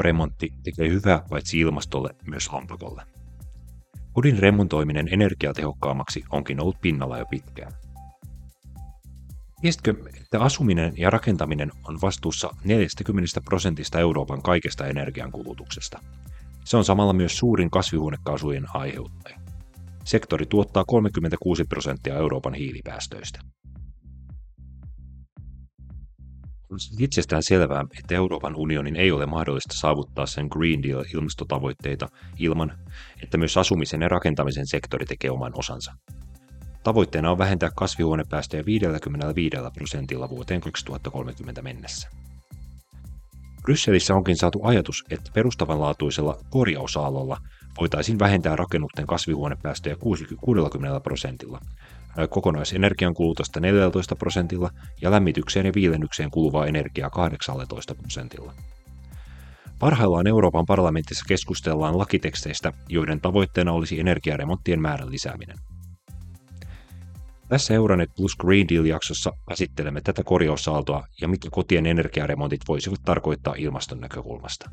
Energiaremontti tekee hyvää paitsi ilmastolle myös lompakolle. Kodin remontoiminen energiatehokkaammaksi onkin ollut pinnalla jo pitkään. Tiesitkö, että asuminen ja rakentaminen on vastuussa 40 prosentista Euroopan kaikesta energiankulutuksesta? Se on samalla myös suurin kasvihuonekaasujen aiheuttaja. Sektori tuottaa 36 prosenttia Euroopan hiilipäästöistä. Itsestään selvää, että Euroopan unionin ei ole mahdollista saavuttaa sen Green Deal-ilmastotavoitteita ilman, että myös asumisen ja rakentamisen sektori tekee oman osansa. Tavoitteena on vähentää kasvihuonepäästöjä 55 prosentilla vuoteen 2030 mennessä. Brysselissä onkin saatu ajatus, että perustavanlaatuisella korjausaallolla voitaisiin vähentää rakennusten kasvihuonepäästöjä 60 prosentilla, kokonaisenergian kulutusta 14 prosentilla ja lämmitykseen ja viilennykseen kuluvaa energiaa 18 prosentilla. Parhaillaan Euroopan parlamentissa keskustellaan lakiteksteistä, joiden tavoitteena olisi energiaremonttien määrän lisääminen. Tässä Euronet Plus Green Deal-jaksossa käsittelemme tätä korjausaaltoa ja mitä kotien energiaremontit voisivat tarkoittaa ilmaston näkökulmasta.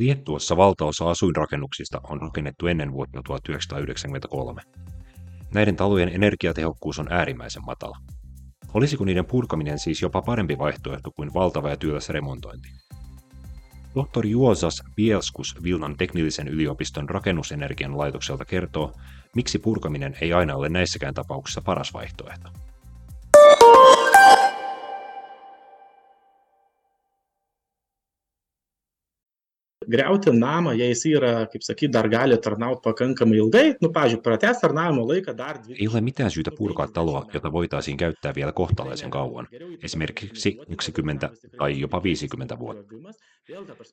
Liettuassa valtaosa asuinrakennuksista on rakennettu ennen vuotta 1993. Näiden talojen energiatehokkuus on äärimmäisen matala. Olisiko niiden purkaminen siis jopa parempi vaihtoehto kuin valtava ja työläs remontointi? Tohtori Juozas Bielskus Vilnan teknillisen yliopiston rakennusenergian laitokselta kertoo, miksi purkaminen ei aina ole näissäkään tapauksissa paras vaihtoehto. Griauti namą jei jisai yra kaip sakyt dar gali tarnaut pakankamai ilgai. Nu pavyzdžiui pratęst tarnavimo laiką dar Ei ole mitään syytä purkaa taloa, jota voitaisiin käyttää vielä kohtalaisen kauan, esimerkiksi 20 tai jopa 50 vuotta.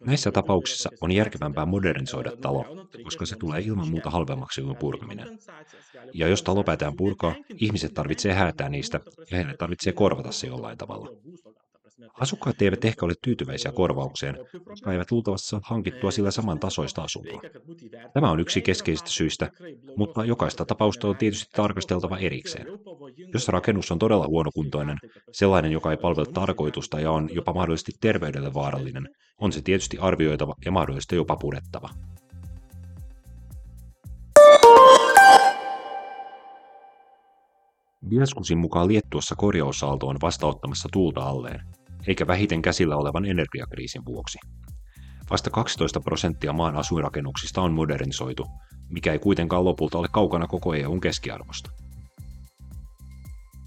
Näissä tapauksissa on järkevämpää modernisoida talo, koska se tulee ilman muuta halvemmaksi kuin purkaminen. Ja jos talo päätään purkaa, ihmiset tarvitsee häätää niistä ja heille tarvitsee korvata se jollain tavalla. Asukkaat eivät ehkä ole tyytyväisiä korvaukseen, koska eivät luultavasti saa hankittua sillä saman tasoista asuntoa. Tämä on yksi keskeisistä syistä, mutta jokaista tapausta on tietysti tarkasteltava erikseen. Jos rakennus on todella huonokuntoinen, sellainen, joka ei palvele tarkoitusta ja on jopa mahdollisesti terveydelle vaarallinen, on se tietysti arvioitava ja mahdollisesti jopa purettava. Bieskusin mukaan Liettuassa korjausaalto on vastauttamassa tuulta alleen, eikä vähiten käsillä olevan energiakriisin vuoksi. Vasta 12 prosenttia maan asuinrakennuksista on modernisoitu, mikä ei kuitenkaan lopulta ole kaukana koko EUn keskiarvosta.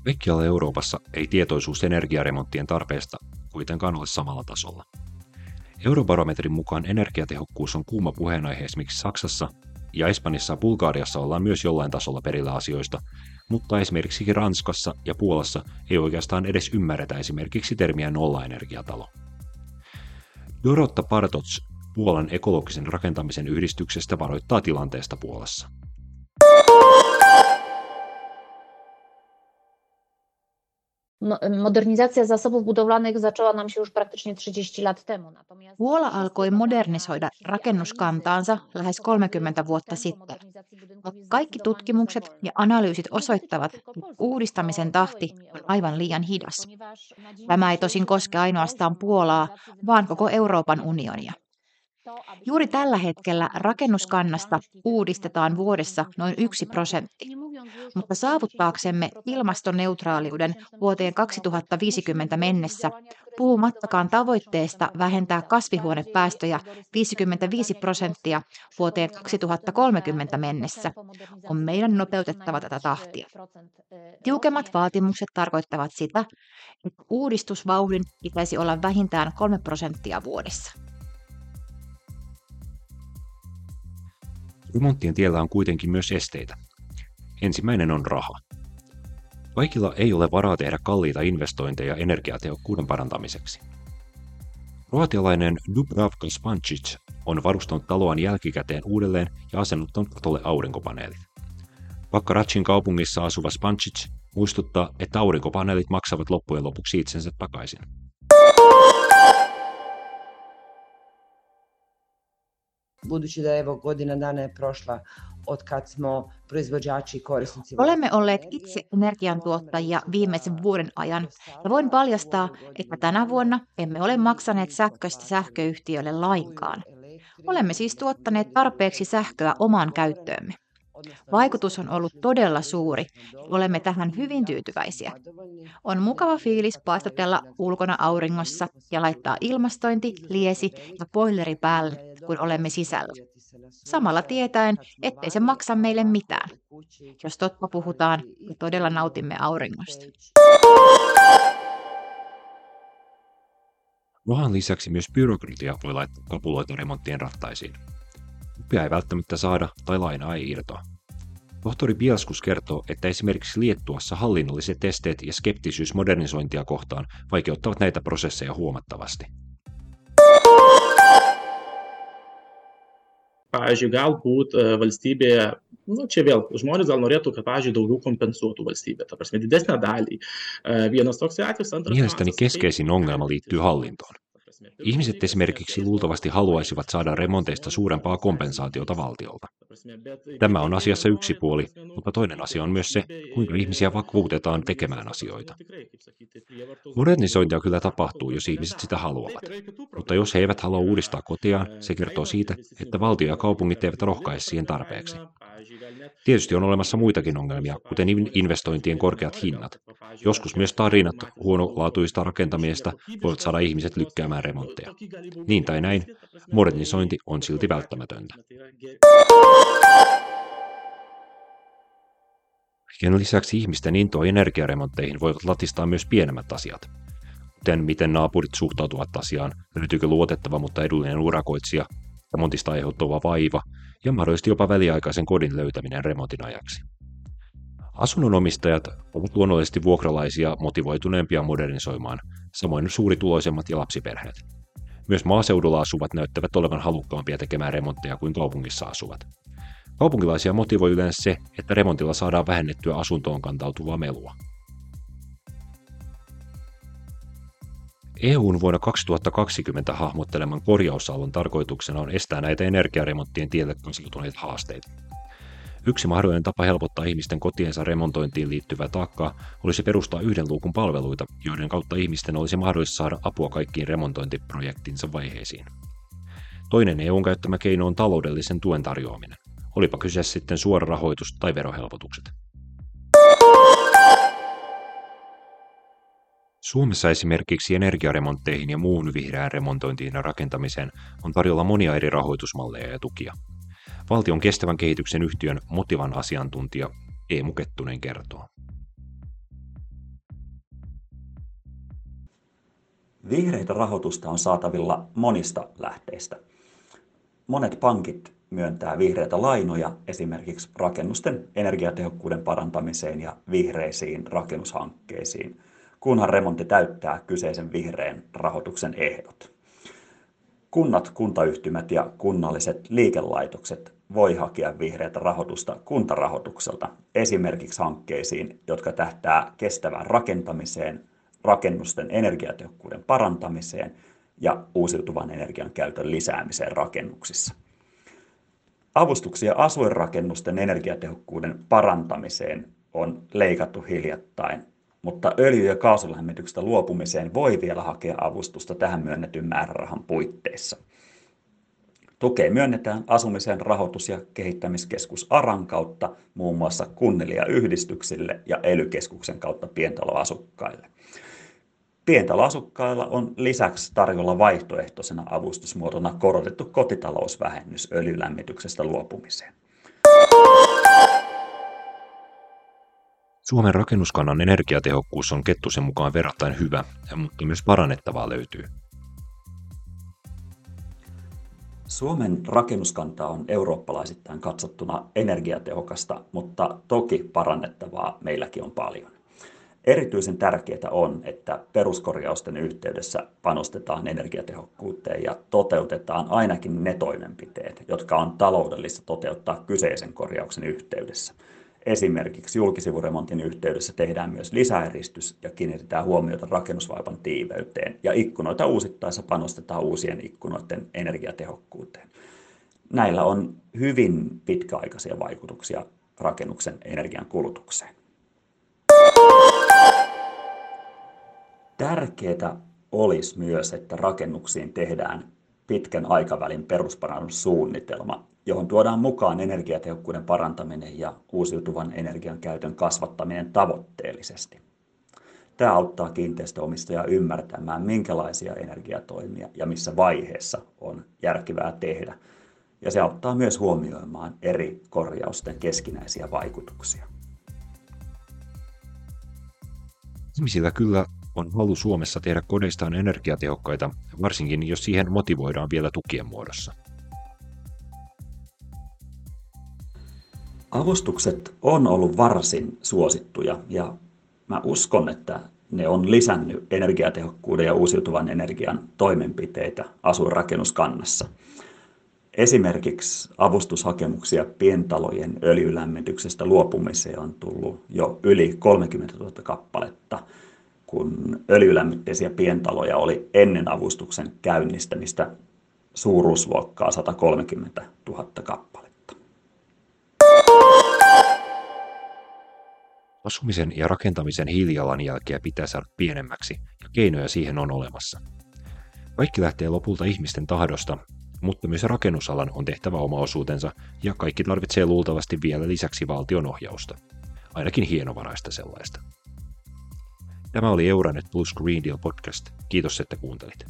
Kaikkialla Euroopassa ei tietoisuus energiaremonttien tarpeesta kuitenkaan ole samalla tasolla. Eurobarometrin mukaan energiatehokkuus on kuuma puheenaihe esimerkiksi Saksassa, ja Espanjassa ja Bulgaariassa ollaan myös jollain tasolla perillä asioista, mutta esimerkiksi Ranskassa ja Puolassa ei oikeastaan edes ymmärretä esimerkiksi termiä nollaenergiatalo. Dorotta Partots Puolan ekologisen rakentamisen yhdistyksestä varoittaa tilanteesta Puolassa. Modernizacja zasobów budowlanych zaczęła nam się już praktycznie 30 lat temu. Natomiast... Alkoi modernisoida rakennuskantaansa lähes 30 vuotta sitten. Mutta kaikki tutkimukset ja analyysit osoittavat, että uudistamisen tahti on aivan liian hidas. Tämä ei tosin koske ainoastaan Puolaa, vaan koko Euroopan unionia. Juuri tällä hetkellä rakennuskannasta uudistetaan vuodessa noin yksi prosentti, mutta saavuttaaksemme ilmastoneutraaliuden vuoteen 2050 mennessä, puhumattakaan tavoitteesta vähentää kasvihuonepäästöjä 55 prosenttia vuoteen 2030 mennessä, on meidän nopeutettava tätä tahtia. Tiukemmat vaatimukset tarkoittavat sitä, että uudistusvauhdin pitäisi olla vähintään 3 prosenttia vuodessa. Remonttien tiellä on kuitenkin myös esteitä. Ensimmäinen on raha. Kaikilla ei ole varaa tehdä kalliita investointeja energiatehokkuuden parantamiseksi. Kroatialainen Dubravka Spancic on varustanut taloaan jälkikäteen uudelleen ja asennuttanut katolle aurinkopaneelit. Vaikka Ratsin kaupungissa asuva Spancic muistuttaa, että aurinkopaneelit maksavat loppujen lopuksi itsensä takaisin. Budući da evo godina dana je prošla od kad smo proizvođači i korisnici. Olemme olleet itse energiantuottajia viimeisen vuoden ajan ja voin paljastaa, että tänä vuonna emme ole maksaneet sähköistä sähköyhtiöille lainkaan. Olemme siis tuottaneet tarpeeksi sähköä omaan käyttöömme. Vaikutus on ollut todella suuri. Olemme tähän hyvin tyytyväisiä. On mukava fiilis paistatella ulkona auringossa ja laittaa ilmastointi, liesi ja boileri päälle, kun olemme sisällä. Samalla tietäen, ettei se maksa meille mitään. Jos totta puhutaan, me todella nautimme auringosta. Rahan lisäksi myös byrokratia voi laittaa kapuloita remonttien rattaisiin. Lupia ei välttämättä saada tai lainaa ei irtoa. Tohtori Bielskus kertoo, että esimerkiksi Liettuassa hallinnolliset esteet ja skeptisyys modernisointia kohtaan vaikeuttavat näitä prosesseja huomattavasti. Pavyzdžiui, galbūt valstybėje, nu čia vėl, žmonės gal norėtų, kad, pavyzdžiui, daugiau kompensuotų valstybė, ta prasme, didesnę dalį. Vienas toks atvejis, antras. Mielestäni keskeisin ongelma liittyy hallintoon. Ihmiset esimerkiksi luultavasti haluaisivat saada remonteista suurempaa kompensaatiota valtiolta. Tämä on asiassa yksi puoli, mutta toinen asia on myös se, kuinka ihmisiä vakuutetaan tekemään asioita. Modernisointia kyllä tapahtuu, jos ihmiset sitä haluavat. Mutta jos he eivät halua uudistaa kotiaan, se kertoo siitä, että valtio ja kaupungit eivät rohkaise siihen tarpeeksi. Tietysti on olemassa muitakin ongelmia, kuten investointien korkeat hinnat. Joskus myös tarinat huonolaatuista rakentamisesta voivat saada ihmiset lykkäämään remontteja. Niin tai näin, modernisointi on silti välttämätöntä. Ja lisäksi ihmisten intoa energiaremontteihin voivat latistaa myös pienemmät asiat, kuten miten naapurit suhtautuvat asiaan, löytyykö luotettava mutta edullinen urakoitsija, remontista aiheutuva vaiva ja mahdollisesti jopa väliaikaisen kodin löytäminen remontin ajaksi. Asunnonomistajat ovat luonnollisesti vuokralaisia motivoituneempia modernisoimaan, samoin suurituloisemmat ja lapsiperheet. Myös maaseudulla asuvat näyttävät olevan halukkaampia tekemään remontteja kuin kaupungissa asuvat. Kaupunkilaisia motivoi yleensä se, että remontilla saadaan vähennettyä asuntoon kantautuvaa melua. EUn vuonna 2020 hahmotteleman korjausaallon tarkoituksena on estää näitä energiaremonttien tielle kasautuneita haasteita. Yksi mahdollinen tapa helpottaa ihmisten kotiensa remontointiin liittyvää taakkaa olisi perustaa yhden luukun palveluita, joiden kautta ihmisten olisi mahdollista saada apua kaikkiin remontointiprojektinsa vaiheisiin. Toinen EUn käyttämä keino on taloudellisen tuen tarjoaminen, olipa kyseessä sitten suora rahoitus tai verohelpotukset. Suomessa esimerkiksi energiaremontteihin ja muun vihreään remontointiin ja rakentamiseen on tarjolla monia eri rahoitusmalleja ja tukia. Valtion kestävän kehityksen yhtiön Motivan asiantuntija Eemu Kettunen kertoo. Vihreitä rahoitusta on saatavilla monista lähteistä. Monet pankit myöntää vihreitä lainoja esimerkiksi rakennusten energiatehokkuuden parantamiseen ja vihreisiin rakennushankkeisiin – kunhan remontti täyttää kyseisen vihreän rahoituksen ehdot. Kunnat, kuntayhtymät ja kunnalliset liikelaitokset voi hakea vihreätä rahoitusta kuntarahoitukselta esimerkiksi hankkeisiin, jotka tähtää kestävään rakentamiseen, rakennusten energiatehokkuuden parantamiseen ja uusiutuvan energian käytön lisäämiseen rakennuksissa. Avustuksia asuinrakennusten energiatehokkuuden parantamiseen on leikattu hiljattain mutta öljy- ja kaasulämmityksestä luopumiseen voi vielä hakea avustusta tähän myönnetyn määrärahan puitteissa. Tukea myönnetään Asumisen rahoitus- ja kehittämiskeskus ARAN kautta muun muassa kunnille ja yhdistyksille ja ELY-keskuksen kautta pientaloasukkaille. Pientaloasukkailla on lisäksi tarjolla vaihtoehtoisena avustusmuotona korotettu kotitalousvähennys öljylämmityksestä luopumiseen. Suomen rakennuskannan energiatehokkuus on Kettusen mukaan verrattain hyvä, mutta myös parannettavaa löytyy. Suomen rakennuskanta on eurooppalaisittain katsottuna energiatehokasta, mutta toki parannettavaa meilläkin on paljon. Erityisen tärkeää on, että peruskorjausten yhteydessä panostetaan energiatehokkuuteen ja toteutetaan ainakin ne toimenpiteet, jotka on taloudellista toteuttaa kyseisen korjauksen yhteydessä – Esimerkiksi julkisivuremontin yhteydessä tehdään myös lisäeristys ja kiinnitetään huomiota rakennusvaipan tiiveyteen ja ikkunoita uusittaessa panostetaan uusien ikkunoiden energiatehokkuuteen. näillä on hyvin pitkäaikaisia vaikutuksia rakennuksen energian kulutukseen. Tärkeää olisi myös, että rakennuksiin tehdään pitkän aikavälin perusparannussuunnitelma, johon tuodaan mukaan energiatehokkuuden parantaminen ja uusiutuvan energian käytön kasvattaminen tavoitteellisesti. Tämä auttaa kiinteistöomistajaa ymmärtämään, minkälaisia energiatoimia ja missä vaiheessa on järkevää tehdä. Ja se auttaa myös huomioimaan eri korjausten keskinäisiä vaikutuksia. Ihmisillä kyllä on halu Suomessa tehdä kodeistaan energiatehokkaita, varsinkin jos siihen motivoidaan vielä tukien muodossa. Avustukset on ollut varsin suosittuja ja mä uskon, että ne on lisännyt energiatehokkuuden ja uusiutuvan energian toimenpiteitä asuinrakennuskannassa. Esimerkiksi avustushakemuksia pientalojen öljylämmityksestä luopumiseen on tullut jo yli 30 000 kappaletta, kun öljylämmitteisiä pientaloja oli ennen avustuksen käynnistämistä suuruusluokkaa 130 000 kappaletta. Asumisen ja rakentamisen hiilijalanjälkeä pitää saada pienemmäksi, ja keinoja siihen on olemassa. Kaikki lähtee lopulta ihmisten tahdosta, mutta myös rakennusalan on tehtävä oma osuutensa, ja kaikki tarvitsee luultavasti vielä lisäksi valtion ohjausta. Ainakin hienovaraista sellaista. Tämä oli Euranet Plus Green Deal podcast. Kiitos, että kuuntelit.